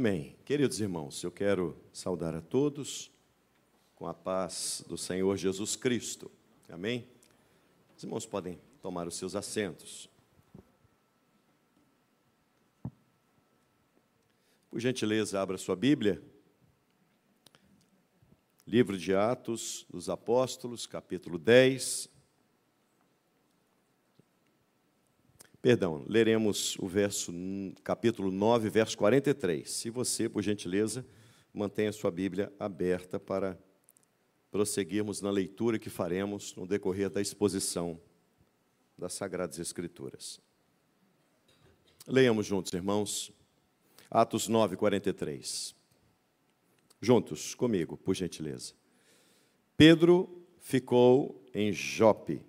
Amém. Queridos irmãos, eu quero saudar a todos com a paz do Senhor Jesus Cristo. Amém? Os irmãos podem tomar os seus assentos. Por gentileza, abra sua Bíblia. Livro de Atos dos Apóstolos, capítulo 10. Perdão, leremos o verso capítulo 9, verso 43. Se você, por gentileza, mantenha sua Bíblia aberta para prosseguirmos na leitura que faremos no decorrer da exposição das Sagradas Escrituras. Leiamos juntos, irmãos, Atos 9, 43. Juntos, comigo, por gentileza. Pedro ficou em Jope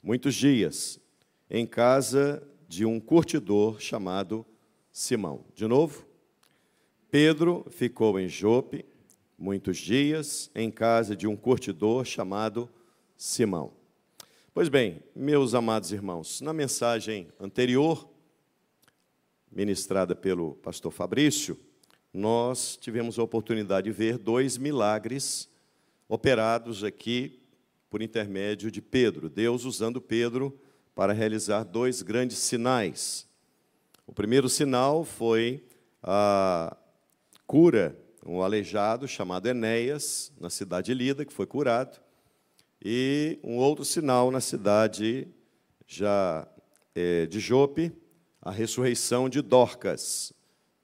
muitos dias em casa de um curtidor chamado Simão. De novo, Pedro ficou em Jope muitos dias em casa de um curtidor chamado Simão. Pois bem, meus amados irmãos, na mensagem anterior, ministrada pelo pastor Fabrício, nós tivemos a oportunidade de ver dois milagres operados aqui por intermédio de Pedro, Deus usando Pedro para realizar dois grandes sinais. O primeiro sinal foi a cura, um aleijado chamado Enéas, na cidade de Lida, que foi curado, e um outro sinal na cidade já é, de Jope, a ressurreição de Dorcas,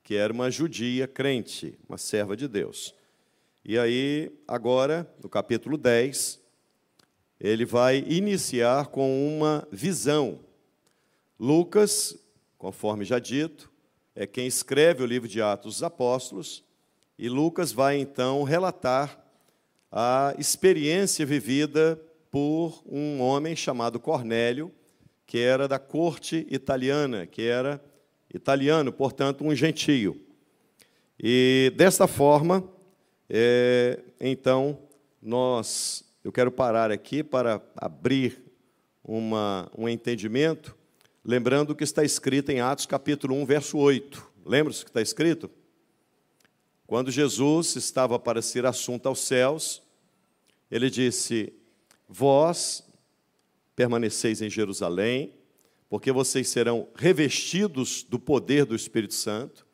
que era uma judia crente, uma serva de Deus. E aí, agora, no capítulo 10, ele vai iniciar com uma visão. Lucas, conforme já dito, é quem escreve o livro de Atos dos Apóstolos, e Lucas vai então relatar a experiência vivida por um homem chamado Cornélio, que era da corte italiana, que era italiano, portanto, um gentio. E desta forma, é, então, nós eu quero parar aqui para abrir uma, um entendimento, lembrando que está escrito em Atos capítulo 1, verso 8. Lembra-se que está escrito? Quando Jesus estava para ser assunto aos céus, ele disse: Vós permaneceis em Jerusalém, porque vocês serão revestidos do poder do Espírito Santo.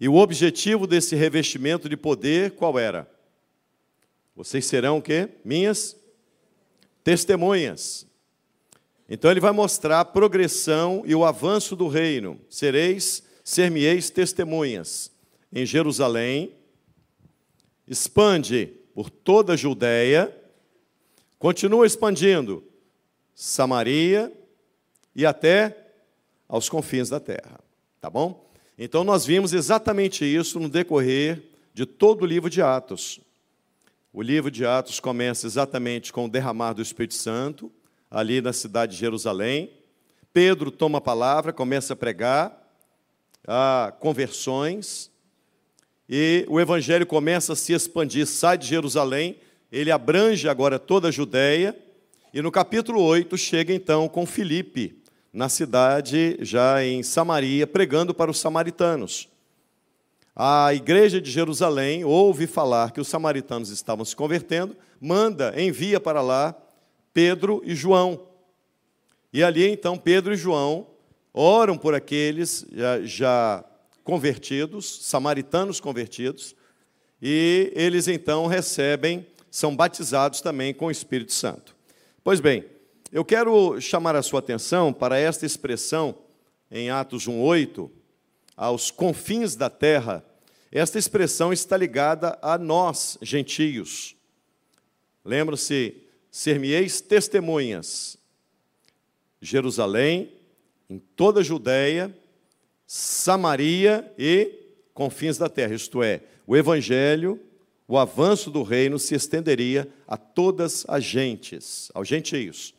E o objetivo desse revestimento de poder qual era? Vocês serão o quê? Minhas testemunhas. Então ele vai mostrar a progressão e o avanço do reino. Sereis, ser-me-eis testemunhas em Jerusalém, expande por toda a Judéia, continua expandindo Samaria e até aos confins da terra. Tá bom? Então nós vimos exatamente isso no decorrer de todo o livro de Atos. O livro de Atos começa exatamente com o derramar do Espírito Santo, ali na cidade de Jerusalém. Pedro toma a palavra, começa a pregar, há conversões, e o evangelho começa a se expandir, sai de Jerusalém, ele abrange agora toda a Judéia, e no capítulo 8 chega então com Filipe, na cidade já em Samaria, pregando para os samaritanos a igreja de Jerusalém ouve falar que os samaritanos estavam se convertendo, manda, envia para lá Pedro e João. E ali então Pedro e João oram por aqueles já, já convertidos, samaritanos convertidos, e eles então recebem, são batizados também com o Espírito Santo. Pois bem, eu quero chamar a sua atenção para esta expressão em Atos 1:8, aos confins da terra, esta expressão está ligada a nós, gentios. Lembra-se, ser-me-eis testemunhas. Jerusalém, em toda a Judéia, Samaria e confins da terra, isto é, o evangelho, o avanço do reino se estenderia a todas as gentes, aos gentios.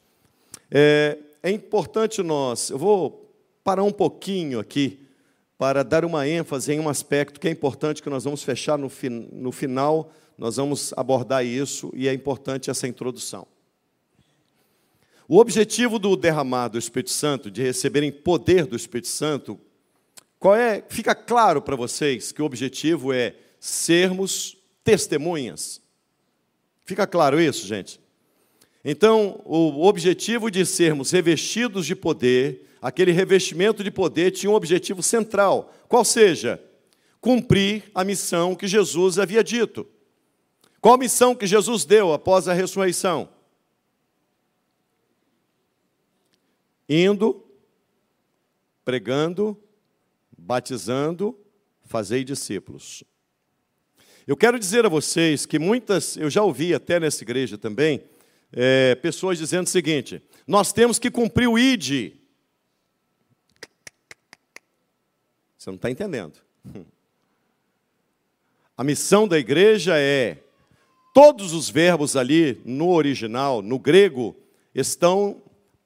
É, é importante nós, eu vou parar um pouquinho aqui para dar uma ênfase em um aspecto que é importante, que nós vamos fechar no, fin no final, nós vamos abordar isso e é importante essa introdução. O objetivo do derramar do Espírito Santo, de receberem poder do Espírito Santo, qual é? Fica claro para vocês que o objetivo é sermos testemunhas. Fica claro isso, gente? Então, o objetivo de sermos revestidos de poder, aquele revestimento de poder tinha um objetivo central, qual seja? Cumprir a missão que Jesus havia dito. Qual missão que Jesus deu após a ressurreição? Indo, pregando, batizando, fazei discípulos. Eu quero dizer a vocês que muitas, eu já ouvi até nessa igreja também, é, pessoas dizendo o seguinte: nós temos que cumprir o ID. Você não está entendendo. A missão da igreja é todos os verbos ali no original, no grego, estão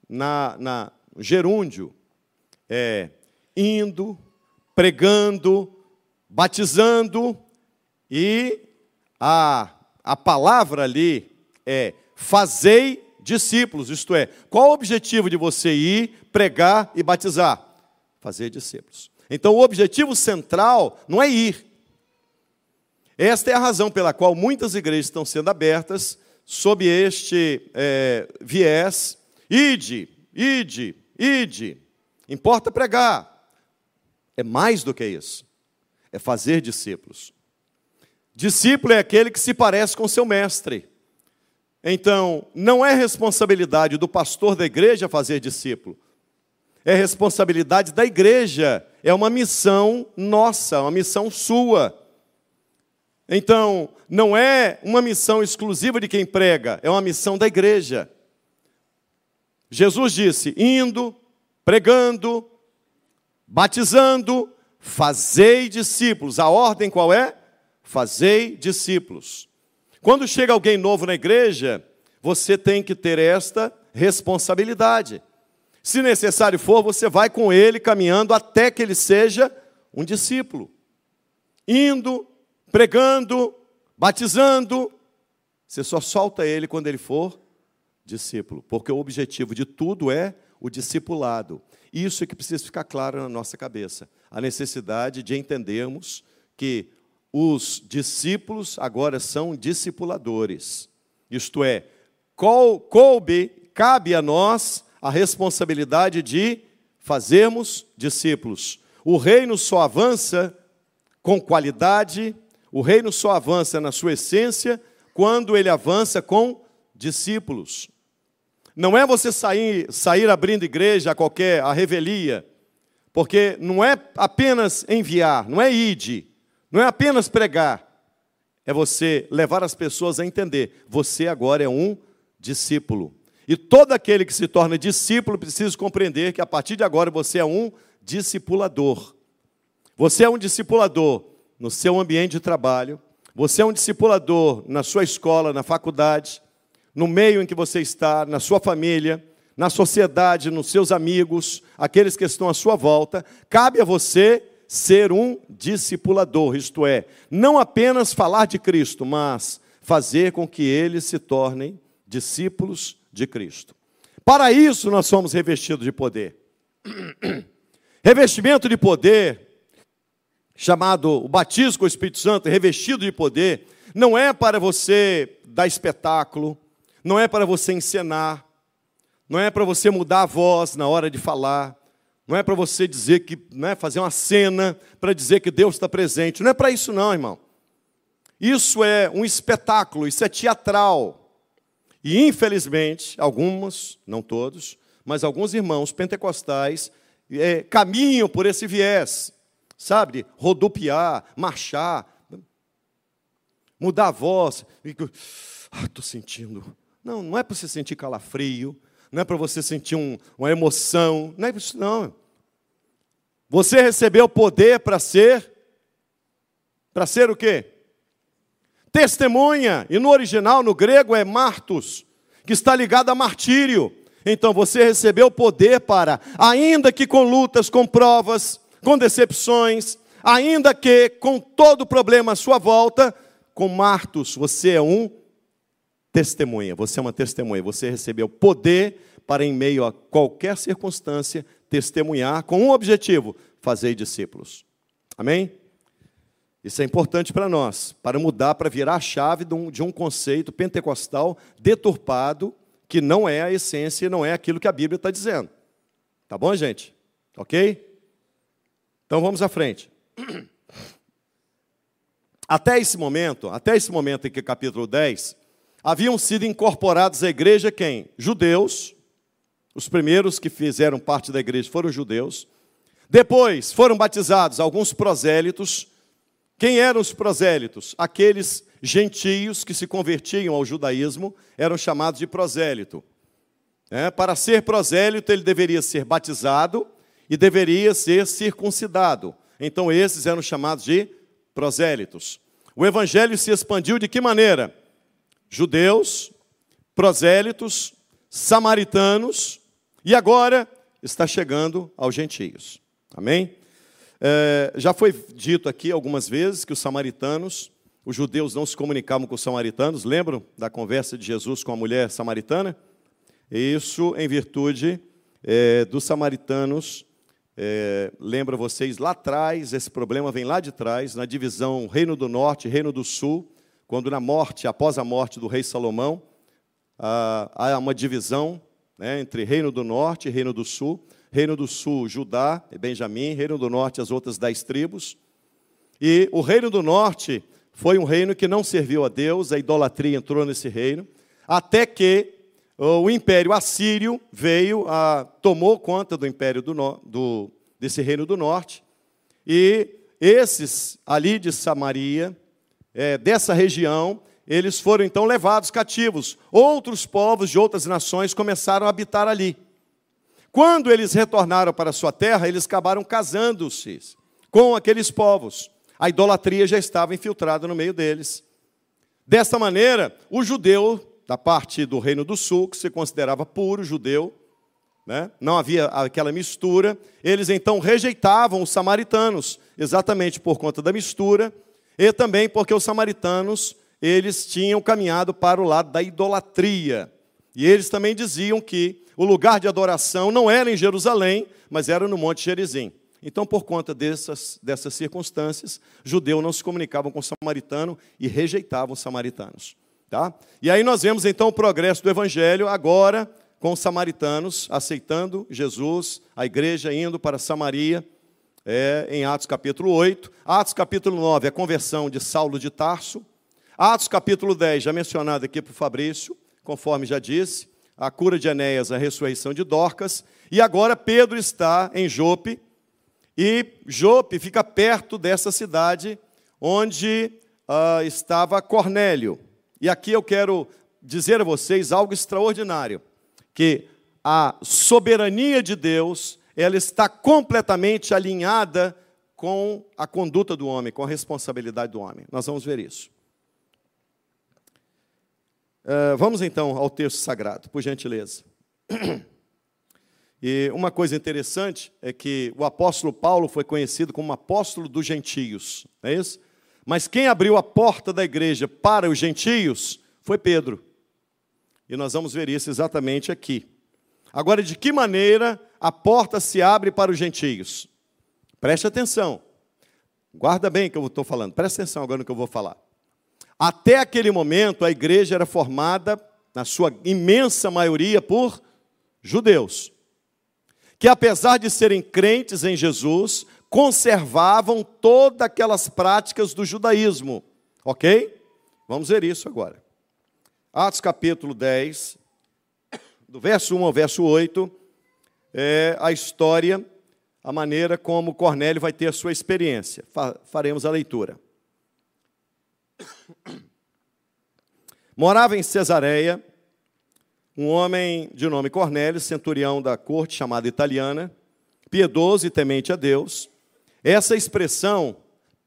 na, na gerúndio, é, indo, pregando, batizando, e a, a palavra ali é fazei discípulos, isto é, qual o objetivo de você ir, pregar e batizar? Fazer discípulos. Então, o objetivo central não é ir. Esta é a razão pela qual muitas igrejas estão sendo abertas sob este é, viés: ide, ide, ide. Importa pregar. É mais do que isso. É fazer discípulos. Discípulo é aquele que se parece com seu mestre. Então, não é responsabilidade do pastor da igreja fazer discípulo. É responsabilidade da igreja. É uma missão nossa, uma missão sua. Então, não é uma missão exclusiva de quem prega, é uma missão da igreja. Jesus disse: indo, pregando, batizando, fazei discípulos. A ordem qual é? Fazei discípulos. Quando chega alguém novo na igreja, você tem que ter esta responsabilidade. Se necessário for, você vai com ele caminhando até que ele seja um discípulo. Indo, pregando, batizando. Você só solta ele quando ele for discípulo, porque o objetivo de tudo é o discipulado. Isso é que precisa ficar claro na nossa cabeça. A necessidade de entendermos que os discípulos agora são discipuladores. Isto é, coube, cabe a nós a responsabilidade de fazermos discípulos. O reino só avança com qualidade, o reino só avança na sua essência quando ele avança com discípulos. Não é você sair, sair abrindo igreja a qualquer a revelia, porque não é apenas enviar, não é ide, não é apenas pregar, é você levar as pessoas a entender: você agora é um discípulo. E todo aquele que se torna discípulo precisa compreender que a partir de agora você é um discipulador. Você é um discipulador no seu ambiente de trabalho, você é um discipulador na sua escola, na faculdade, no meio em que você está, na sua família, na sociedade, nos seus amigos, aqueles que estão à sua volta. Cabe a você ser um discipulador, isto é, não apenas falar de Cristo, mas fazer com que eles se tornem discípulos de Cristo. Para isso nós somos revestidos de poder. Revestimento de poder, chamado o batismo com o Espírito Santo, revestido de poder, não é para você dar espetáculo, não é para você encenar, não é para você mudar a voz na hora de falar, não é para você dizer que, não é fazer uma cena para dizer que Deus está presente. Não é para isso não, irmão. Isso é um espetáculo, isso é teatral. E infelizmente, alguns, não todos, mas alguns irmãos pentecostais é, caminham por esse viés, sabe? Rodopiar, marchar, mudar a voz. Estou ah, sentindo. Não, não é para você sentir calafrio, não é para você sentir um, uma emoção, não é isso não. Você recebeu poder para ser, para ser o quê? Testemunha, e no original, no grego, é martus, que está ligado a martírio. Então você recebeu poder para, ainda que com lutas, com provas, com decepções, ainda que com todo problema à sua volta, com martus, você é um testemunha, você é uma testemunha, você recebeu poder para, em meio a qualquer circunstância, testemunhar com um objetivo: fazer discípulos. Amém? Isso é importante para nós, para mudar, para virar a chave de um, de um conceito pentecostal deturpado, que não é a essência, não é aquilo que a Bíblia está dizendo. Tá bom, gente? Ok? Então vamos à frente. Até esse momento, até esse momento em que capítulo 10, haviam sido incorporados à igreja quem? Judeus. Os primeiros que fizeram parte da igreja foram judeus. Depois foram batizados alguns prosélitos, quem eram os prosélitos? Aqueles gentios que se convertiam ao judaísmo eram chamados de prosélito. É, para ser prosélito, ele deveria ser batizado e deveria ser circuncidado. Então, esses eram chamados de prosélitos. O evangelho se expandiu de que maneira? Judeus, prosélitos, samaritanos e agora está chegando aos gentios. Amém? É, já foi dito aqui algumas vezes que os samaritanos, os judeus não se comunicavam com os samaritanos, lembram da conversa de Jesus com a mulher samaritana? Isso em virtude é, dos samaritanos, é, lembra vocês, lá atrás, esse problema vem lá de trás, na divisão Reino do Norte Reino do Sul, quando na morte, após a morte do rei Salomão, há uma divisão né, entre Reino do Norte e Reino do Sul. Reino do Sul, Judá e Benjamim, Reino do Norte, as outras dez tribos. E o Reino do Norte foi um reino que não serviu a Deus, a idolatria entrou nesse reino, até que o Império Assírio veio, a, tomou conta do Império do, do, desse Reino do Norte, e esses ali de Samaria, é, dessa região, eles foram então levados cativos. Outros povos de outras nações começaram a habitar ali. Quando eles retornaram para sua terra, eles acabaram casando-se com aqueles povos. A idolatria já estava infiltrada no meio deles. Desta maneira, o judeu, da parte do Reino do Sul, que se considerava puro judeu, né? não havia aquela mistura, eles então rejeitavam os samaritanos, exatamente por conta da mistura, e também porque os samaritanos eles tinham caminhado para o lado da idolatria. E eles também diziam que o lugar de adoração não era em Jerusalém, mas era no Monte Gerizim. Então, por conta dessas, dessas circunstâncias, judeu não se comunicavam com o samaritano e rejeitavam os samaritanos. Tá? E aí nós vemos então o progresso do evangelho agora com os samaritanos aceitando Jesus, a igreja indo para Samaria, é, em Atos capítulo 8. Atos capítulo 9, a conversão de Saulo de Tarso. Atos capítulo 10, já mencionado aqui por Fabrício, conforme já disse a cura de Enéas, a ressurreição de Dorcas, e agora Pedro está em Jope, e Jope fica perto dessa cidade onde uh, estava Cornélio. E aqui eu quero dizer a vocês algo extraordinário, que a soberania de Deus, ela está completamente alinhada com a conduta do homem, com a responsabilidade do homem. Nós vamos ver isso. Uh, vamos então ao texto sagrado, por gentileza. E uma coisa interessante é que o apóstolo Paulo foi conhecido como apóstolo dos gentios, não é isso? Mas quem abriu a porta da igreja para os gentios foi Pedro. E nós vamos ver isso exatamente aqui. Agora, de que maneira a porta se abre para os gentios? Preste atenção. Guarda bem o que eu estou falando. Preste atenção agora no que eu vou falar. Até aquele momento, a igreja era formada, na sua imensa maioria, por judeus, que apesar de serem crentes em Jesus, conservavam todas aquelas práticas do judaísmo. Ok? Vamos ver isso agora. Atos capítulo 10, do verso 1 ao verso 8, é a história, a maneira como Cornélio vai ter a sua experiência. Faremos a leitura. Morava em Cesareia um homem de nome Cornélio, centurião da corte chamada italiana, piedoso e temente a Deus. Essa expressão,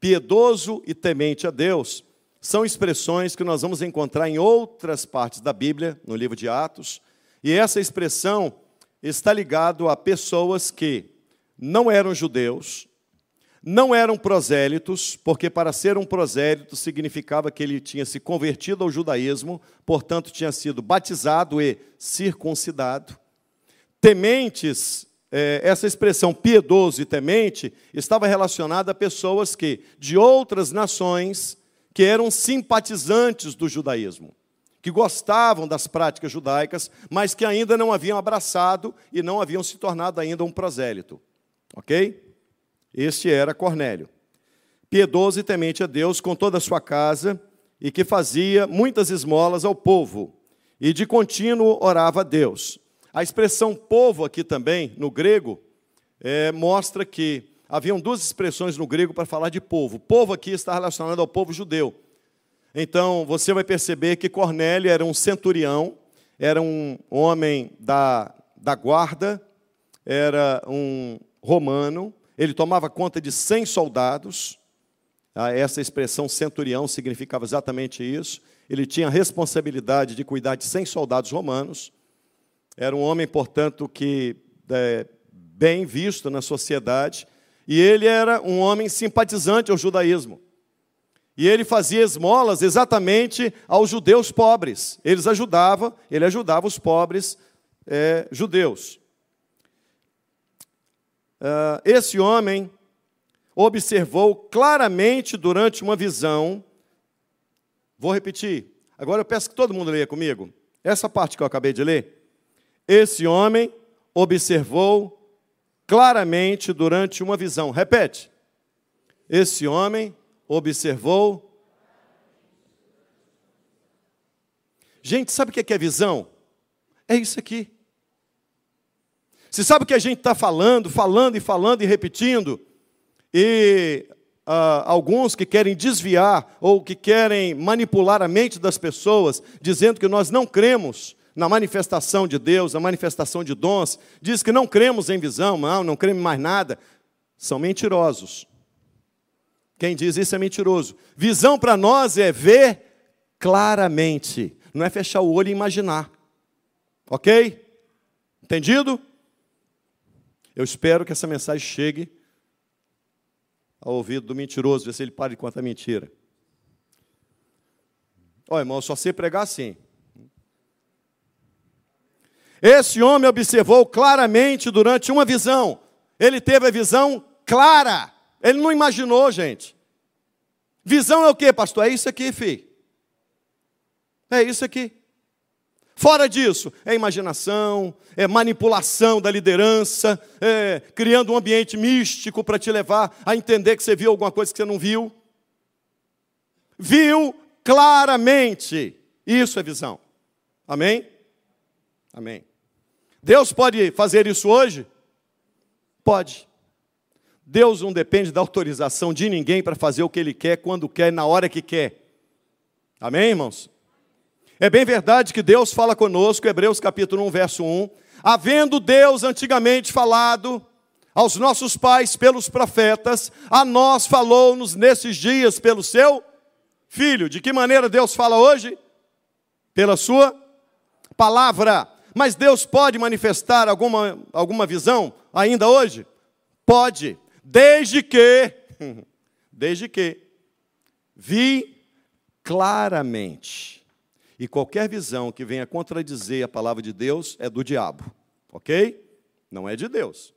piedoso e temente a Deus, são expressões que nós vamos encontrar em outras partes da Bíblia, no livro de Atos, e essa expressão está ligado a pessoas que não eram judeus, não eram prosélitos, porque para ser um prosélito significava que ele tinha se convertido ao judaísmo, portanto tinha sido batizado e circuncidado. tementes, é, essa expressão piedoso e temente estava relacionada a pessoas que, de outras nações, que eram simpatizantes do judaísmo, que gostavam das práticas judaicas, mas que ainda não haviam abraçado e não haviam se tornado ainda um prosélito. Ok? Este era Cornélio. Piedoso e temente a Deus com toda a sua casa, e que fazia muitas esmolas ao povo, e de contínuo orava a Deus. A expressão povo aqui também, no grego, é, mostra que haviam duas expressões no grego para falar de povo. Povo aqui está relacionado ao povo judeu. Então, você vai perceber que Cornélio era um centurião, era um homem da, da guarda, era um romano, ele tomava conta de 100 soldados, ah, essa expressão centurião significava exatamente isso. Ele tinha a responsabilidade de cuidar de 100 soldados romanos. Era um homem, portanto, que é, bem visto na sociedade. E ele era um homem simpatizante ao judaísmo. E ele fazia esmolas exatamente aos judeus pobres. Eles ajudavam, ele ajudava os pobres é, judeus. Uh, esse homem observou claramente durante uma visão. Vou repetir. Agora eu peço que todo mundo leia comigo. Essa parte que eu acabei de ler. Esse homem observou claramente durante uma visão. Repete. Esse homem observou. Gente, sabe o que é visão? É isso aqui. Você sabe o que a gente está falando, falando e falando e repetindo? E uh, alguns que querem desviar ou que querem manipular a mente das pessoas, dizendo que nós não cremos na manifestação de Deus, na manifestação de dons, diz que não cremos em visão, não, não cremos mais nada, são mentirosos. Quem diz isso é mentiroso. Visão para nós é ver claramente, não é fechar o olho e imaginar. Ok? Entendido? Eu espero que essa mensagem chegue ao ouvido do mentiroso, ver se ele para de contar mentira. Ó, irmão, só sei pregar assim. Esse homem observou claramente durante uma visão. Ele teve a visão clara. Ele não imaginou, gente. Visão é o que, pastor? É isso aqui, filho. É isso aqui. Fora disso, é imaginação, é manipulação da liderança, é criando um ambiente místico para te levar a entender que você viu alguma coisa que você não viu. Viu claramente. Isso é visão. Amém? Amém. Deus pode fazer isso hoje? Pode. Deus não depende da autorização de ninguém para fazer o que Ele quer, quando quer, na hora que quer. Amém, irmãos? É bem verdade que Deus fala conosco, Hebreus capítulo 1, verso 1, havendo Deus antigamente falado aos nossos pais pelos profetas, a nós falou-nos nesses dias pelo seu filho. De que maneira Deus fala hoje? Pela sua palavra. Mas Deus pode manifestar alguma, alguma visão ainda hoje? Pode, desde que, desde que, vi claramente e qualquer visão que venha contradizer a palavra de Deus é do diabo, ok? Não é de Deus,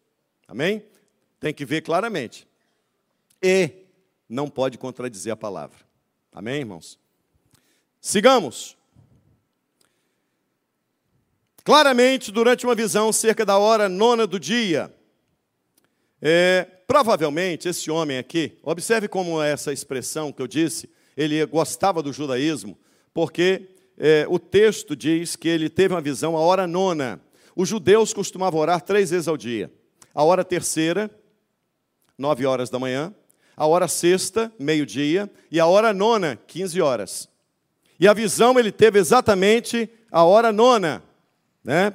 amém? Tem que ver claramente. E não pode contradizer a palavra, amém, irmãos? Sigamos. Claramente, durante uma visão, cerca da hora nona do dia, é, provavelmente esse homem aqui, observe como essa expressão que eu disse, ele gostava do judaísmo, porque é, o texto diz que ele teve uma visão a hora nona. Os judeus costumavam orar três vezes ao dia. A hora terceira, nove horas da manhã. A hora sexta, meio-dia. E a hora nona, quinze horas. E a visão ele teve exatamente a hora nona, né?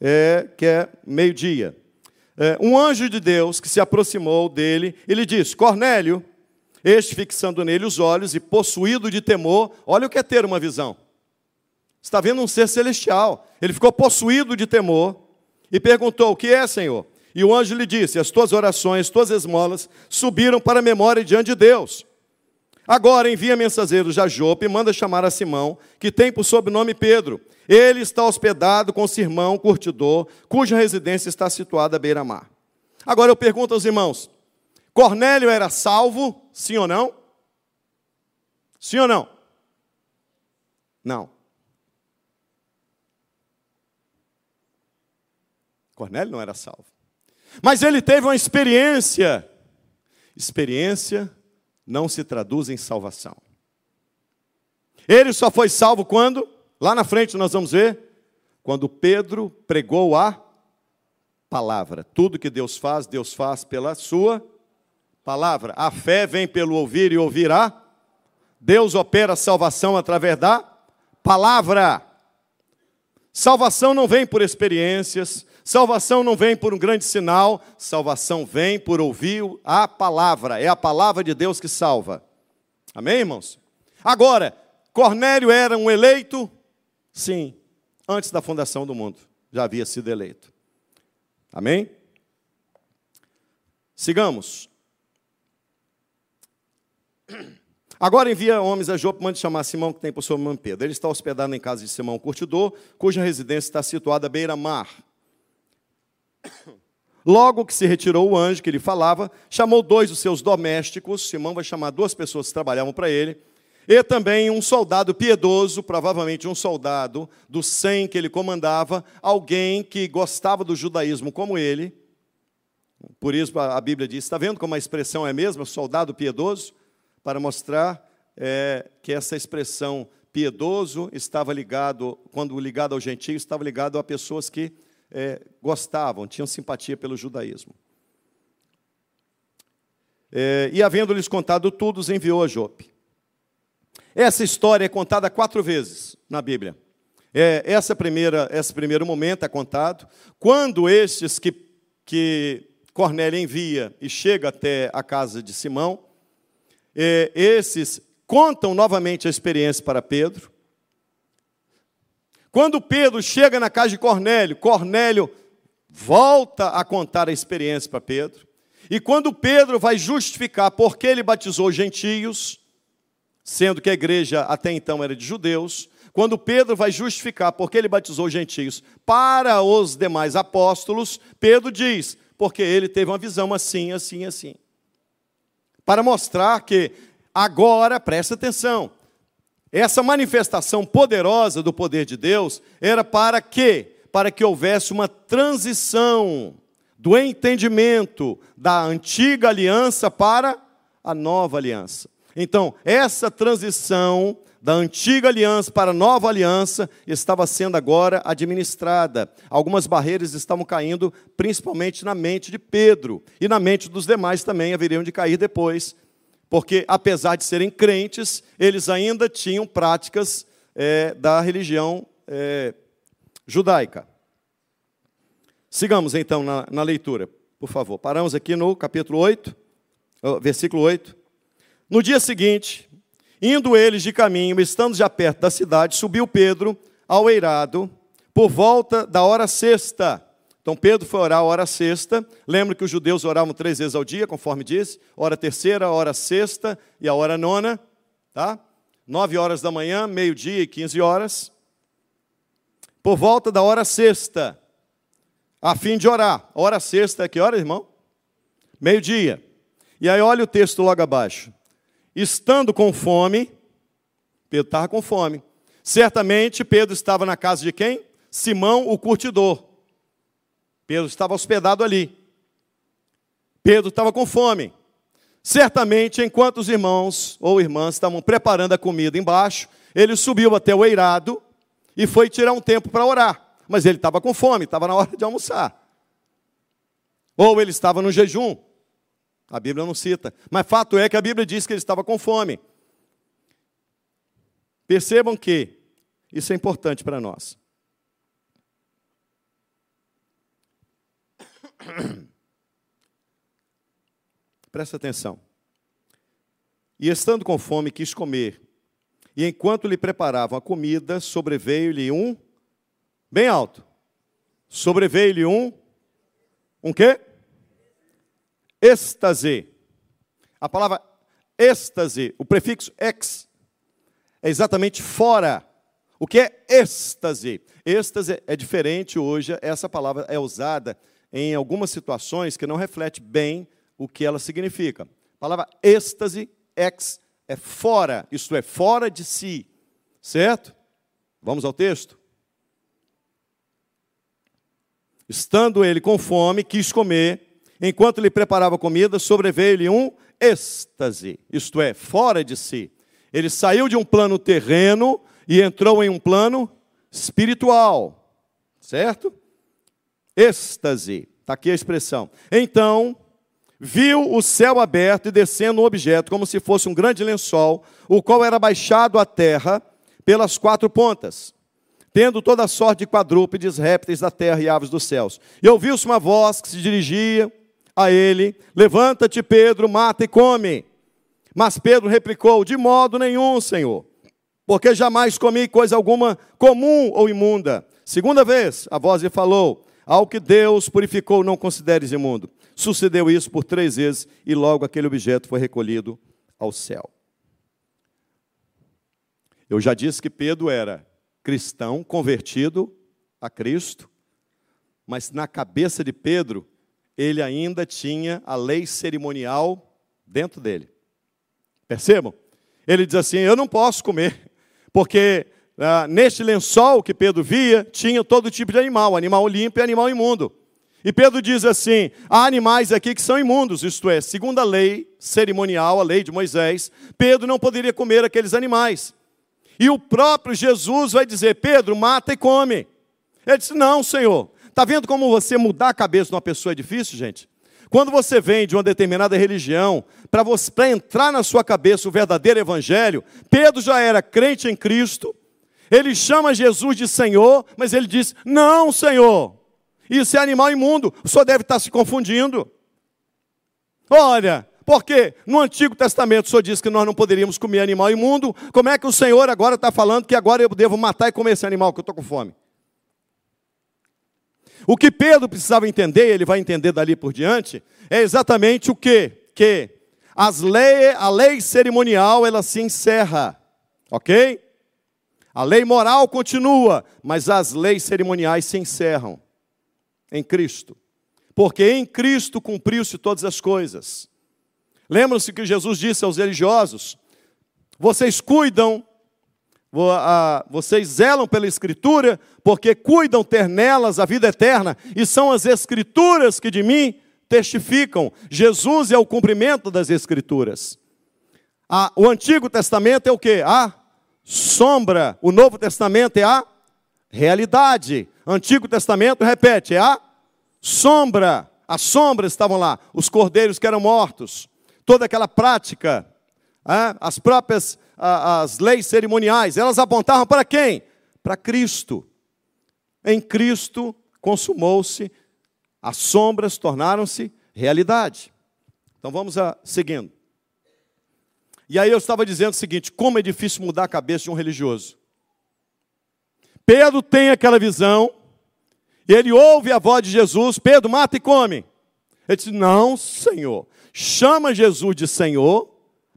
É, que é meio-dia. É, um anjo de Deus que se aproximou dele, ele disse: Cornélio, este fixando nele os olhos e possuído de temor, olha o que é ter uma visão está vendo um ser celestial. Ele ficou possuído de temor e perguntou: O que é, Senhor? E o anjo lhe disse: As tuas orações, tuas esmolas subiram para a memória diante de Deus. Agora envia mensageiros a Jope e manda chamar a Simão, que tem por sobrenome Pedro. Ele está hospedado com seu irmão curtidor, cuja residência está situada à beira-mar. Agora eu pergunto aos irmãos: Cornélio era salvo, sim ou não? Sim ou não? Não. Cornélio não era salvo. Mas ele teve uma experiência. Experiência não se traduz em salvação. Ele só foi salvo quando? Lá na frente nós vamos ver. Quando Pedro pregou a palavra. Tudo que Deus faz, Deus faz pela sua palavra. A fé vem pelo ouvir e ouvirá. Deus opera salvação através da palavra. Salvação não vem por experiências, salvação não vem por um grande sinal, salvação vem por ouvir a palavra. É a palavra de Deus que salva. Amém, irmãos? Agora, Cornélio era um eleito? Sim, antes da fundação do mundo, já havia sido eleito. Amém? Sigamos. Agora envia homens a Jope, mande chamar Simão, que tem por seu nome Pedro. Ele está hospedado em casa de Simão Curtidor, cuja residência está situada à beira-mar. Logo que se retirou o anjo que lhe falava, chamou dois dos seus domésticos, Simão vai chamar duas pessoas que trabalhavam para ele, e também um soldado piedoso, provavelmente um soldado do 100 que ele comandava, alguém que gostava do judaísmo como ele. Por isso a Bíblia diz: está vendo como a expressão é a mesma, soldado piedoso? para mostrar é, que essa expressão piedoso estava ligado, quando ligado ao gentio, estava ligado a pessoas que é, gostavam, tinham simpatia pelo judaísmo. É, e havendo-lhes contado tudo, os enviou a Jope. Essa história é contada quatro vezes na Bíblia. É, essa primeira, esse primeiro momento é contado. Quando estes que, que Cornélio envia e chega até a casa de Simão, é, esses contam novamente a experiência para Pedro. Quando Pedro chega na casa de Cornélio, Cornélio volta a contar a experiência para Pedro. E quando Pedro vai justificar por que ele batizou gentios, sendo que a igreja até então era de judeus, quando Pedro vai justificar por que ele batizou gentios para os demais apóstolos, Pedro diz: porque ele teve uma visão assim, assim, assim para mostrar que agora, presta atenção, essa manifestação poderosa do poder de Deus era para que? Para que houvesse uma transição do entendimento da antiga aliança para a nova aliança. Então, essa transição da antiga aliança para a nova aliança estava sendo agora administrada. Algumas barreiras estavam caindo, principalmente na mente de Pedro, e na mente dos demais também haveriam de cair depois, porque apesar de serem crentes, eles ainda tinham práticas é, da religião é, judaica. Sigamos então na, na leitura, por favor. Paramos aqui no capítulo 8, versículo 8. No dia seguinte, Indo eles de caminho, estando já perto da cidade, subiu Pedro ao eirado por volta da hora sexta. Então Pedro foi orar a hora sexta. Lembra que os judeus oravam três vezes ao dia, conforme disse? Hora terceira, hora sexta e a hora nona. Tá? Nove horas da manhã, meio-dia e quinze horas. Por volta da hora sexta, a fim de orar. Hora sexta é que hora, irmão? Meio-dia. E aí olha o texto logo abaixo estando com fome, Pedro estava com fome. Certamente Pedro estava na casa de quem? Simão, o curtidor. Pedro estava hospedado ali. Pedro estava com fome. Certamente, enquanto os irmãos ou irmãs estavam preparando a comida embaixo, ele subiu até o eirado e foi tirar um tempo para orar. Mas ele estava com fome, estava na hora de almoçar. Ou ele estava no jejum. A Bíblia não cita. Mas fato é que a Bíblia diz que ele estava com fome. Percebam que isso é importante para nós. Presta atenção. E estando com fome, quis comer. E enquanto lhe preparavam a comida, sobreveio-lhe um, bem alto, sobreveio-lhe um, um quê? Êxtase. A palavra êxtase, o prefixo ex, é exatamente fora O que é êxtase? Êxtase é diferente hoje, essa palavra é usada em algumas situações que não reflete bem o que ela significa. A palavra êxtase, ex, é fora, isto é, fora de si. Certo? Vamos ao texto? Estando ele com fome, quis comer. Enquanto lhe preparava comida, sobreveio-lhe um êxtase, isto é, fora de si. Ele saiu de um plano terreno e entrou em um plano espiritual, certo? Êxtase, está aqui a expressão. Então, viu o céu aberto e descendo um objeto, como se fosse um grande lençol, o qual era baixado à terra pelas quatro pontas tendo toda sorte de quadrúpedes, répteis da terra e aves dos céus. E ouviu-se uma voz que se dirigia a ele: Levanta-te, Pedro, mata e come. Mas Pedro replicou: De modo nenhum, Senhor, porque jamais comi coisa alguma comum ou imunda. Segunda vez, a voz lhe falou: Ao que Deus purificou, não consideres imundo. Sucedeu isso por três vezes e logo aquele objeto foi recolhido ao céu. Eu já disse que Pedro era cristão, convertido a Cristo, mas na cabeça de Pedro, ele ainda tinha a lei cerimonial dentro dele. Percebam? Ele diz assim: Eu não posso comer, porque ah, neste lençol que Pedro via, tinha todo tipo de animal, animal limpo e animal imundo. E Pedro diz assim: há animais aqui que são imundos, isto é, segundo a lei cerimonial, a lei de Moisés, Pedro não poderia comer aqueles animais. E o próprio Jesus vai dizer: Pedro, mata e come. Ele disse: Não, Senhor. Está vendo como você mudar a cabeça de uma pessoa é difícil, gente? Quando você vem de uma determinada religião, para entrar na sua cabeça o verdadeiro evangelho, Pedro já era crente em Cristo, ele chama Jesus de Senhor, mas ele diz: Não, Senhor, isso é animal imundo, o senhor deve estar se confundindo. Olha, porque no Antigo Testamento o Senhor disse que nós não poderíamos comer animal imundo. Como é que o Senhor agora está falando que agora eu devo matar e comer esse animal que eu estou com fome? O que Pedro precisava entender, ele vai entender dali por diante, é exatamente o que? Que as lei, a lei cerimonial ela se encerra, ok? A lei moral continua, mas as leis cerimoniais se encerram em Cristo. Porque em Cristo cumpriu-se todas as coisas. Lembram-se que Jesus disse aos religiosos: vocês cuidam, vocês zelam pela Escritura, porque cuidam ter nelas a vida eterna, e são as Escrituras que de mim testificam. Jesus é o cumprimento das Escrituras. o Antigo Testamento é o que? A sombra. O Novo Testamento é a realidade. Antigo Testamento, repete, é a sombra. As sombras estavam lá, os cordeiros que eram mortos toda aquela prática, as próprias as leis cerimoniais, elas apontavam para quem? Para Cristo. Em Cristo consumou-se, as sombras tornaram-se realidade. Então vamos a, seguindo. E aí eu estava dizendo o seguinte: como é difícil mudar a cabeça de um religioso. Pedro tem aquela visão, ele ouve a voz de Jesus: Pedro, mata e come. Ele disse: Não, Senhor chama Jesus de Senhor,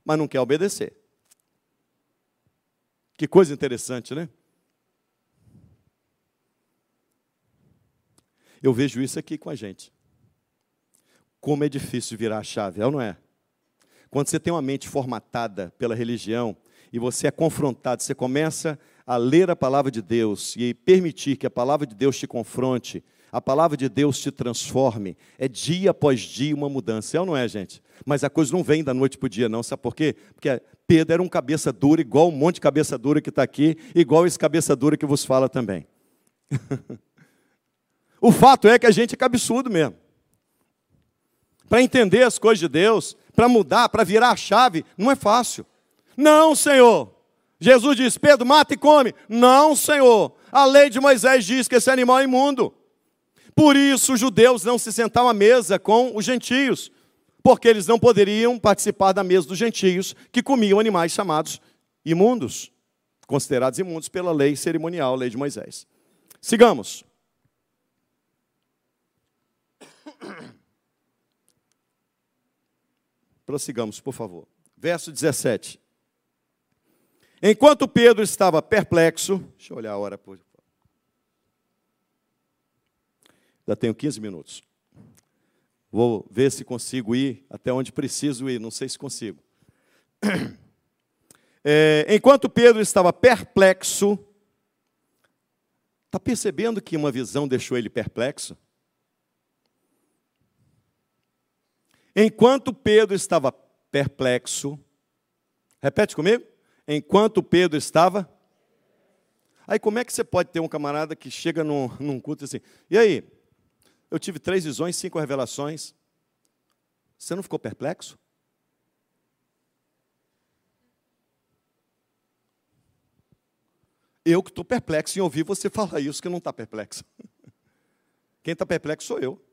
mas não quer obedecer. Que coisa interessante, né? Eu vejo isso aqui com a gente. Como é difícil virar a chave, é ou não é? Quando você tem uma mente formatada pela religião e você é confrontado, você começa a ler a palavra de Deus e permitir que a palavra de Deus te confronte, a palavra de Deus te transforme. É dia após dia uma mudança. É ou não é, gente? Mas a coisa não vem da noite para o dia, não. Sabe por quê? Porque Pedro era um cabeça dura, igual um monte de cabeça dura que está aqui, igual esse cabeça dura que vos fala também. o fato é que a gente é cabeçudo mesmo. Para entender as coisas de Deus, para mudar, para virar a chave, não é fácil. Não, Senhor. Jesus diz: Pedro, mata e come. Não, Senhor. A lei de Moisés diz que esse animal é imundo. Por isso, os judeus não se sentavam à mesa com os gentios, porque eles não poderiam participar da mesa dos gentios que comiam animais chamados imundos, considerados imundos pela lei cerimonial, a lei de Moisés. Sigamos. Prossigamos, por favor. Verso 17. Enquanto Pedro estava perplexo, deixa eu olhar a hora. Por... Já tenho 15 minutos. Vou ver se consigo ir até onde preciso ir, não sei se consigo. É, enquanto Pedro estava perplexo, está percebendo que uma visão deixou ele perplexo? Enquanto Pedro estava perplexo, repete comigo. Enquanto Pedro estava. Aí como é que você pode ter um camarada que chega num, num culto assim, e aí? Eu tive três visões, cinco revelações. Você não ficou perplexo? Eu que estou perplexo em ouvir você falar isso, que não está perplexo. Quem está perplexo sou eu.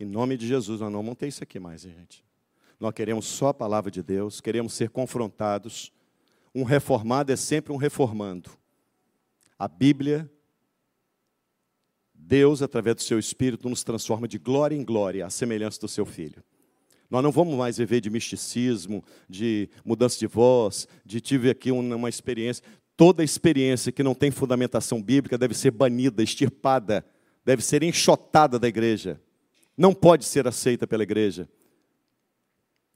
Em nome de Jesus, nós não vamos ter isso aqui mais, gente. Nós queremos só a palavra de Deus, queremos ser confrontados. Um reformado é sempre um reformando. A Bíblia, Deus, através do seu Espírito, nos transforma de glória em glória, à semelhança do seu Filho. Nós não vamos mais viver de misticismo, de mudança de voz, de tive aqui uma experiência. Toda experiência que não tem fundamentação bíblica deve ser banida, extirpada, deve ser enxotada da igreja não pode ser aceita pela igreja.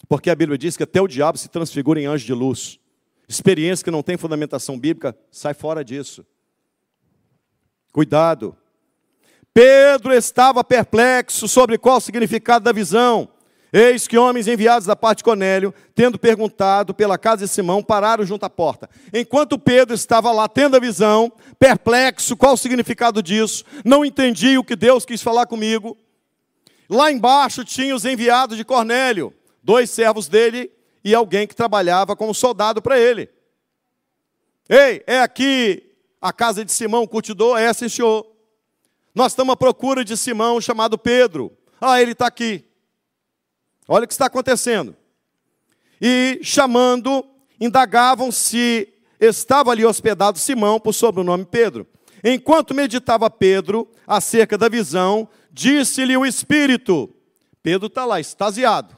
Porque a Bíblia diz que até o diabo se transfigura em anjo de luz. Experiência que não tem fundamentação bíblica, sai fora disso. Cuidado. Pedro estava perplexo sobre qual o significado da visão. Eis que homens enviados da parte de Cornélio, tendo perguntado pela casa de Simão, pararam junto à porta. Enquanto Pedro estava lá tendo a visão, perplexo, qual o significado disso, não entendi o que Deus quis falar comigo, Lá embaixo tinha os enviados de Cornélio, dois servos dele e alguém que trabalhava como soldado para ele. Ei, é aqui a casa de Simão, curtidor? É, senhor. Nós estamos à procura de Simão, chamado Pedro. Ah, ele está aqui. Olha o que está acontecendo. E chamando, indagavam se estava ali hospedado Simão, por sobrenome Pedro. Enquanto meditava Pedro acerca da visão, disse-lhe o Espírito. Pedro está lá, extasiado.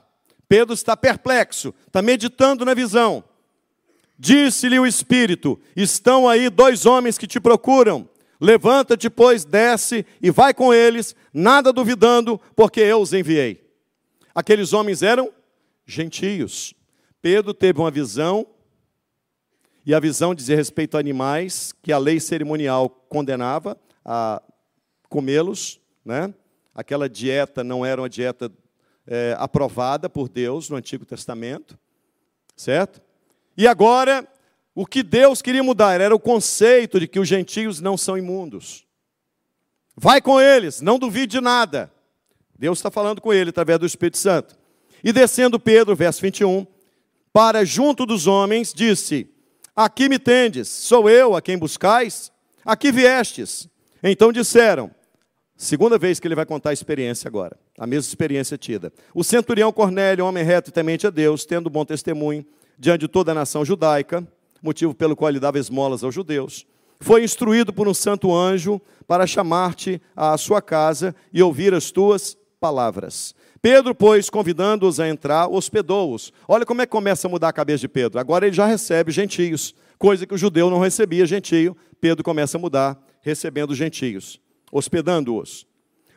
Pedro está perplexo, está meditando na visão. Disse-lhe o Espírito: Estão aí dois homens que te procuram. Levanta-te, pois, desce e vai com eles, nada duvidando, porque eu os enviei. Aqueles homens eram gentios. Pedro teve uma visão, e a visão dizia respeito a animais que a lei cerimonial condenava a comê-los, né? Aquela dieta não era uma dieta é, aprovada por Deus no Antigo Testamento, certo? E agora, o que Deus queria mudar era o conceito de que os gentios não são imundos. Vai com eles, não duvide de nada. Deus está falando com ele através do Espírito Santo. E descendo Pedro, verso 21, para junto dos homens, disse: Aqui me tendes, sou eu a quem buscais? Aqui viestes. Então disseram: Segunda vez que ele vai contar a experiência agora, a mesma experiência tida. O centurião Cornélio, homem reto e temente a Deus, tendo bom testemunho diante de toda a nação judaica, motivo pelo qual ele dava esmolas aos judeus, foi instruído por um santo anjo para chamar-te à sua casa e ouvir as tuas palavras. Pedro, pois, convidando-os a entrar, hospedou-os. Olha como é que começa a mudar a cabeça de Pedro. Agora ele já recebe gentios, coisa que o judeu não recebia gentio. Pedro começa a mudar, recebendo gentios hospedando-os.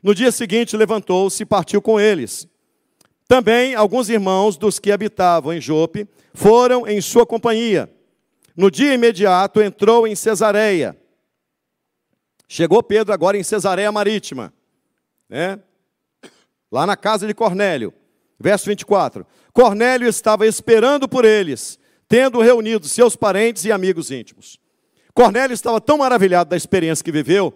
No dia seguinte, levantou-se e partiu com eles. Também alguns irmãos dos que habitavam em Jope foram em sua companhia. No dia imediato, entrou em Cesareia. Chegou Pedro agora em Cesareia Marítima, né? Lá na casa de Cornélio. Verso 24: Cornélio estava esperando por eles, tendo reunido seus parentes e amigos íntimos. Cornélio estava tão maravilhado da experiência que viveu,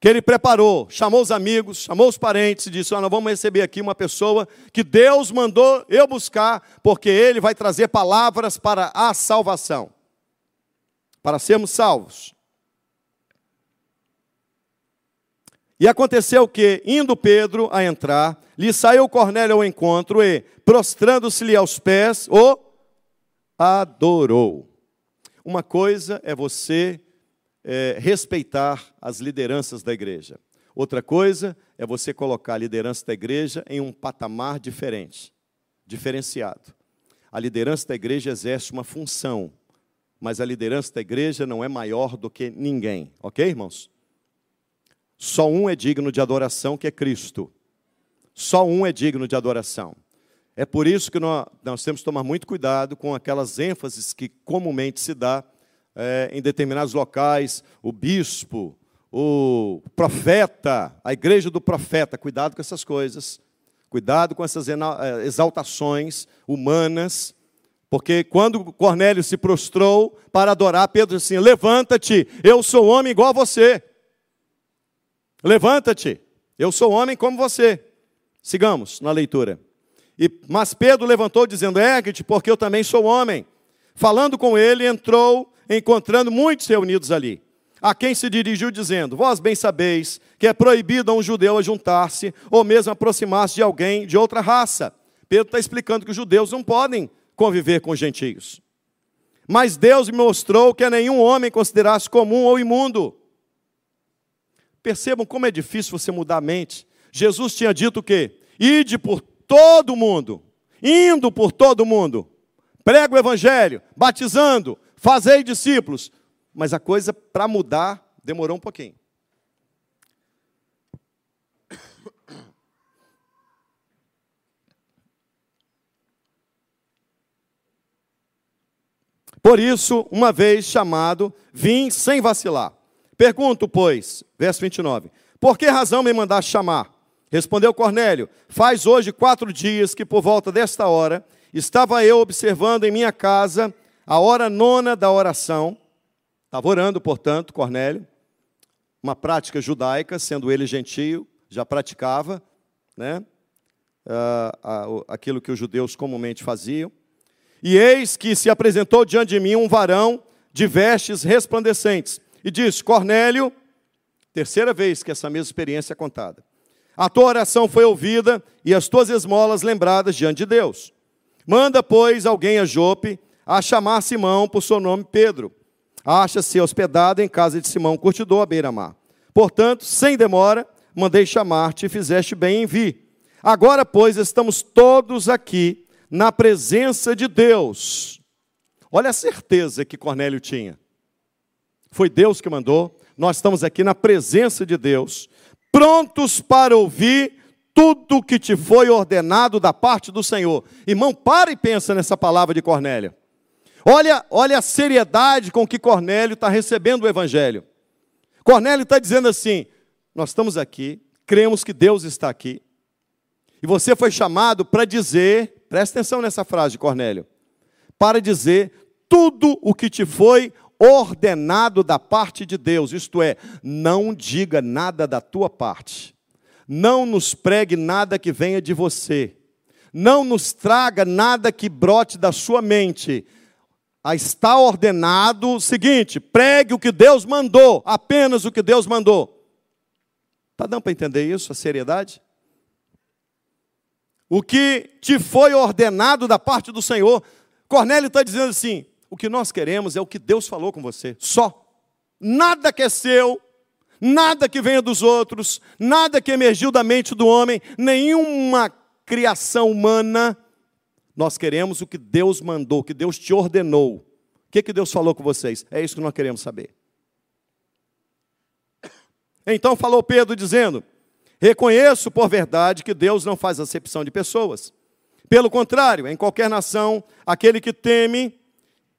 que ele preparou, chamou os amigos, chamou os parentes e disse: oh, Nós vamos receber aqui uma pessoa que Deus mandou eu buscar, porque ele vai trazer palavras para a salvação, para sermos salvos. E aconteceu que, indo Pedro a entrar, lhe saiu Cornélio ao encontro e, prostrando-se-lhe aos pés, o adorou. Uma coisa é você é, respeitar as lideranças da igreja. Outra coisa é você colocar a liderança da igreja em um patamar diferente, diferenciado. A liderança da igreja exerce uma função, mas a liderança da igreja não é maior do que ninguém, ok, irmãos? Só um é digno de adoração, que é Cristo. Só um é digno de adoração. É por isso que nós, nós temos que tomar muito cuidado com aquelas ênfases que comumente se dá é, em determinados locais, o bispo, o profeta, a igreja do profeta. Cuidado com essas coisas. Cuidado com essas eh, exaltações humanas. Porque quando Cornélio se prostrou para adorar, Pedro disse assim: Levanta-te, eu sou homem igual a você. Levanta-te, eu sou homem como você. Sigamos na leitura. E, mas Pedro levantou, dizendo: Ergue-te, porque eu também sou homem. Falando com ele, entrou, encontrando muitos reunidos ali a quem se dirigiu dizendo: Vós bem sabeis que é proibido a um judeu juntar-se ou mesmo aproximar-se de alguém de outra raça. Pedro está explicando que os judeus não podem conviver com os gentios. Mas Deus me mostrou que a nenhum homem considerasse comum ou imundo. Percebam como é difícil você mudar a mente. Jesus tinha dito o quê? Ide por todo mundo, indo por todo mundo, prega o evangelho, batizando, fazei discípulos, mas a coisa para mudar demorou um pouquinho. Por isso, uma vez chamado, vim sem vacilar. Pergunto, pois, verso 29, por que razão me mandaste chamar? Respondeu Cornélio: Faz hoje quatro dias que, por volta desta hora, estava eu observando em minha casa a hora nona da oração Estava orando, portanto, Cornélio, uma prática judaica, sendo ele gentio, já praticava né, aquilo que os judeus comumente faziam. E eis que se apresentou diante de mim um varão de vestes resplandecentes, e disse: Cornélio, terceira vez que essa mesma experiência é contada. A tua oração foi ouvida e as tuas esmolas lembradas diante de Deus. Manda, pois, alguém a Jope a chamar Simão por seu nome Pedro acha-se hospedado em casa de Simão Curtidor, à beira-mar. Portanto, sem demora, mandei chamar-te e fizeste bem em vir. Agora, pois, estamos todos aqui na presença de Deus. Olha a certeza que Cornélio tinha. Foi Deus que mandou, nós estamos aqui na presença de Deus, prontos para ouvir tudo o que te foi ordenado da parte do Senhor. Irmão, para e pensa nessa palavra de Cornélio. Olha, olha a seriedade com que Cornélio está recebendo o Evangelho. Cornélio está dizendo assim: nós estamos aqui, cremos que Deus está aqui, e você foi chamado para dizer, presta atenção nessa frase, Cornélio, para dizer tudo o que te foi ordenado da parte de Deus, isto é, não diga nada da tua parte, não nos pregue nada que venha de você, não nos traga nada que brote da sua mente, está ordenado o seguinte: pregue o que Deus mandou, apenas o que Deus mandou. Está dando para entender isso, a seriedade? O que te foi ordenado da parte do Senhor. Cornélio está dizendo assim: o que nós queremos é o que Deus falou com você, só. Nada que é seu, nada que venha dos outros, nada que emergiu da mente do homem, nenhuma criação humana nós queremos o que Deus mandou, o que Deus te ordenou. O que, que Deus falou com vocês? É isso que nós queremos saber. Então falou Pedro dizendo: Reconheço por verdade que Deus não faz acepção de pessoas. Pelo contrário, em qualquer nação, aquele que teme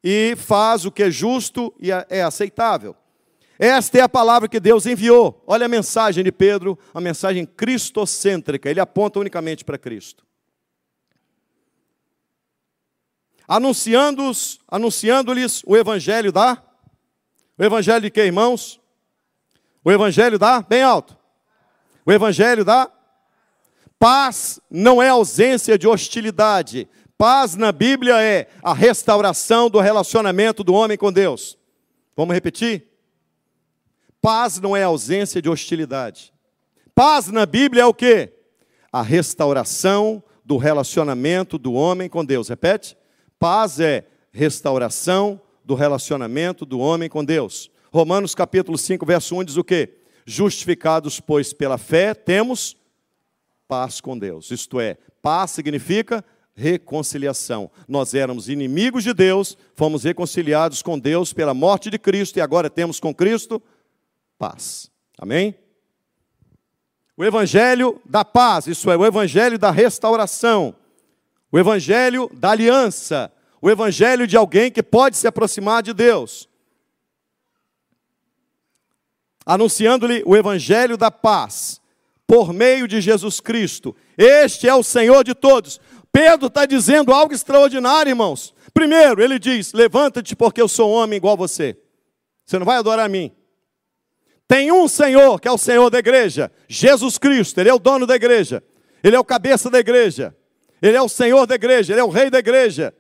e faz o que é justo e é, aceitável. Esta é a palavra que Deus enviou. Olha a mensagem de Pedro, a mensagem cristocêntrica. Ele aponta unicamente para Cristo. anunciando-lhes anunciando o evangelho da o evangelho de que, irmãos? O evangelho da bem alto. O evangelho da paz não é ausência de hostilidade. Paz na Bíblia é a restauração do relacionamento do homem com Deus. Vamos repetir? Paz não é ausência de hostilidade. Paz na Bíblia é o que? A restauração do relacionamento do homem com Deus. Repete? Paz é restauração do relacionamento do homem com Deus. Romanos capítulo 5, verso 1 diz o quê? Justificados, pois, pela fé, temos paz com Deus. Isto é, paz significa reconciliação. Nós éramos inimigos de Deus, fomos reconciliados com Deus pela morte de Cristo e agora temos com Cristo paz. Amém? O evangelho da paz, isso é, o evangelho da restauração, o evangelho da aliança, o evangelho de alguém que pode se aproximar de Deus. Anunciando-lhe o evangelho da paz, por meio de Jesus Cristo. Este é o Senhor de todos. Pedro está dizendo algo extraordinário, irmãos. Primeiro, ele diz: Levanta-te, porque eu sou homem igual a você. Você não vai adorar a mim. Tem um Senhor, que é o Senhor da igreja, Jesus Cristo, Ele é o dono da igreja, Ele é o cabeça da igreja, Ele é o Senhor da igreja, Ele é o rei da igreja,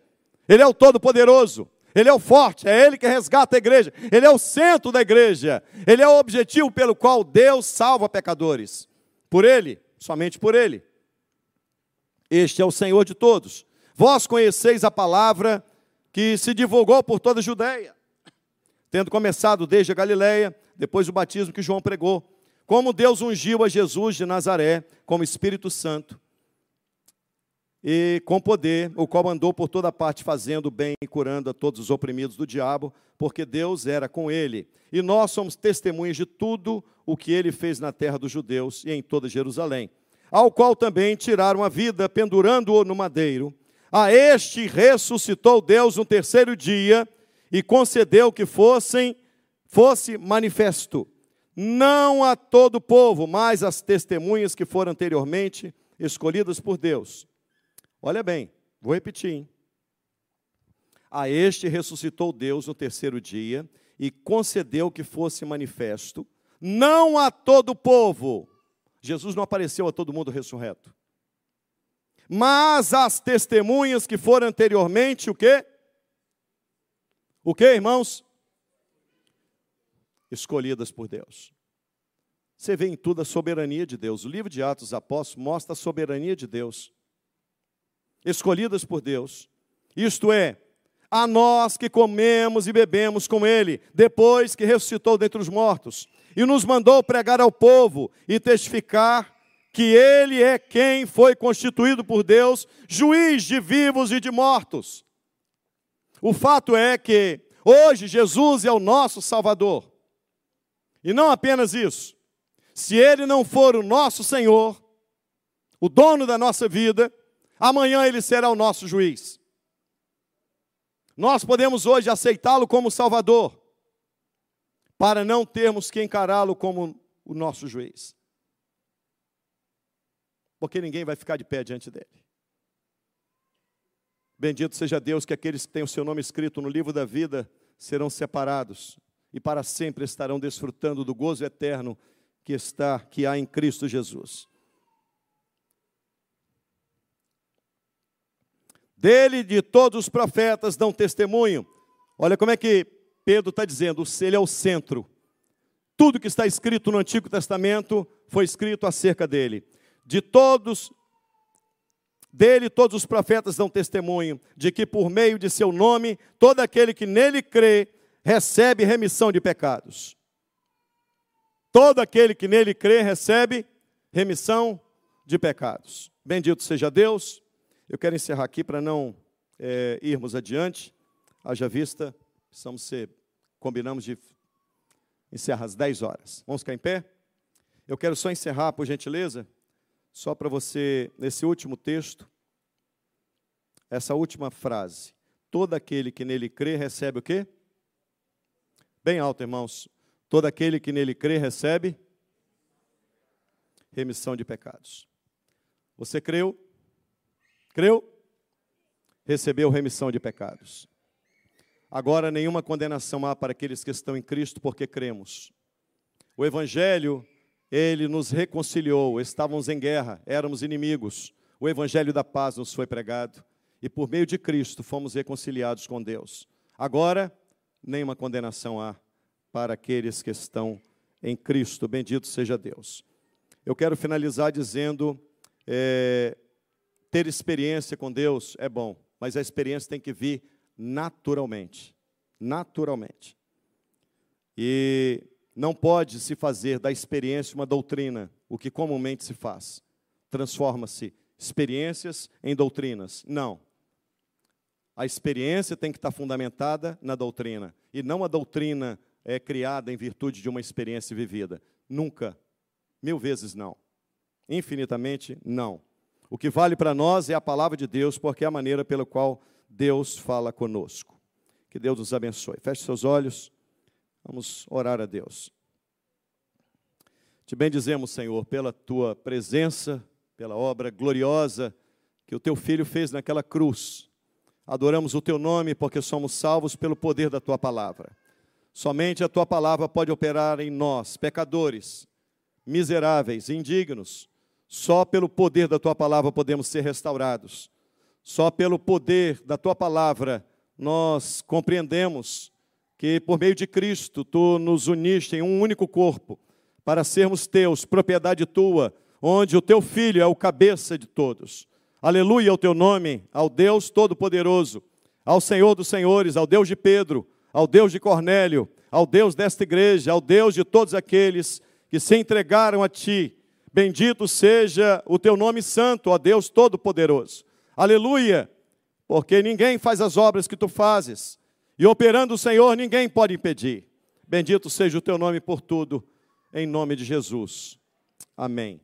Ele é o todo-poderoso, Ele é o forte, é Ele que resgata a igreja, Ele é o centro da igreja, Ele é o objetivo pelo qual Deus salva pecadores. Por Ele, somente por Ele. Este é o Senhor de todos. Vós conheceis a palavra que se divulgou por toda a Judéia, tendo começado desde a Galiléia, depois do batismo que João pregou. Como Deus ungiu a Jesus de Nazaré como Espírito Santo e com poder, o qual andou por toda parte fazendo bem e curando a todos os oprimidos do diabo, porque Deus era com ele. E nós somos testemunhas de tudo o que ele fez na terra dos judeus e em toda Jerusalém ao qual também tiraram a vida, pendurando-o no madeiro. A este ressuscitou Deus no terceiro dia e concedeu que fossem fosse manifesto, não a todo o povo, mas às testemunhas que foram anteriormente escolhidas por Deus. Olha bem, vou repetir. Hein? A este ressuscitou Deus no terceiro dia e concedeu que fosse manifesto, não a todo o povo, Jesus não apareceu a todo mundo ressurreto. Mas as testemunhas que foram anteriormente, o quê? O quê, irmãos? Escolhidas por Deus. Você vê em tudo a soberania de Deus. O livro de Atos dos Apóstolos mostra a soberania de Deus. Escolhidas por Deus. Isto é, a nós que comemos e bebemos com Ele, depois que ressuscitou dentre os mortos e nos mandou pregar ao povo e testificar que Ele é quem foi constituído por Deus, juiz de vivos e de mortos. O fato é que hoje Jesus é o nosso Salvador. E não apenas isso. Se Ele não for o nosso Senhor, o dono da nossa vida, amanhã Ele será o nosso juiz. Nós podemos hoje aceitá-lo como Salvador, para não termos que encará-lo como o nosso juiz. Porque ninguém vai ficar de pé diante dele. Bendito seja Deus que aqueles que têm o seu nome escrito no livro da vida serão separados e para sempre estarão desfrutando do gozo eterno que está que há em Cristo Jesus. Dele de todos os profetas dão testemunho. Olha como é que Pedro está dizendo, ele é o centro. Tudo que está escrito no Antigo Testamento foi escrito acerca dele. De todos, dele todos os profetas dão testemunho de que por meio de seu nome, todo aquele que nele crê, recebe remissão de pecados. Todo aquele que nele crê, recebe remissão de pecados. Bendito seja Deus. Eu quero encerrar aqui para não é, irmos adiante. Haja vista Precisamos ser, combinamos de encerrar às 10 horas. Vamos ficar em pé? Eu quero só encerrar, por gentileza, só para você, nesse último texto, essa última frase. Todo aquele que nele crê recebe o quê? Bem alto, irmãos. Todo aquele que nele crê recebe remissão de pecados. Você creu? Creu? Recebeu remissão de pecados. Agora nenhuma condenação há para aqueles que estão em Cristo, porque cremos. O Evangelho, ele nos reconciliou, estávamos em guerra, éramos inimigos. O Evangelho da paz nos foi pregado e por meio de Cristo fomos reconciliados com Deus. Agora, nenhuma condenação há para aqueles que estão em Cristo. Bendito seja Deus. Eu quero finalizar dizendo: é, ter experiência com Deus é bom, mas a experiência tem que vir naturalmente. Naturalmente. E Não pode se fazer da experiência uma doutrina, o que comumente se faz. Transforma-se experiências em doutrinas. Não. A experiência tem que estar fundamentada na doutrina, e não a doutrina é criada em virtude de uma experiência vivida. Nunca. Mil vezes não. Infinitamente não. O que vale para nós é a palavra de Deus, porque é a maneira pela qual Deus fala conosco. Que Deus nos abençoe. Feche seus olhos. Vamos orar a Deus. Te bendizemos, Senhor, pela tua presença, pela obra gloriosa que o teu filho fez naquela cruz. Adoramos o teu nome porque somos salvos pelo poder da tua palavra. Somente a tua palavra pode operar em nós, pecadores, miseráveis, indignos. Só pelo poder da tua palavra podemos ser restaurados. Só pelo poder da tua palavra nós compreendemos que por meio de Cristo tu nos uniste em um único corpo para sermos teus, propriedade tua, onde o teu filho é o cabeça de todos. Aleluia ao teu nome, ao Deus Todo-Poderoso, ao Senhor dos Senhores, ao Deus de Pedro, ao Deus de Cornélio, ao Deus desta igreja, ao Deus de todos aqueles que se entregaram a ti. Bendito seja o teu nome santo, ó Deus Todo-Poderoso. Aleluia, porque ninguém faz as obras que tu fazes e operando o Senhor, ninguém pode impedir. Bendito seja o teu nome por tudo, em nome de Jesus. Amém.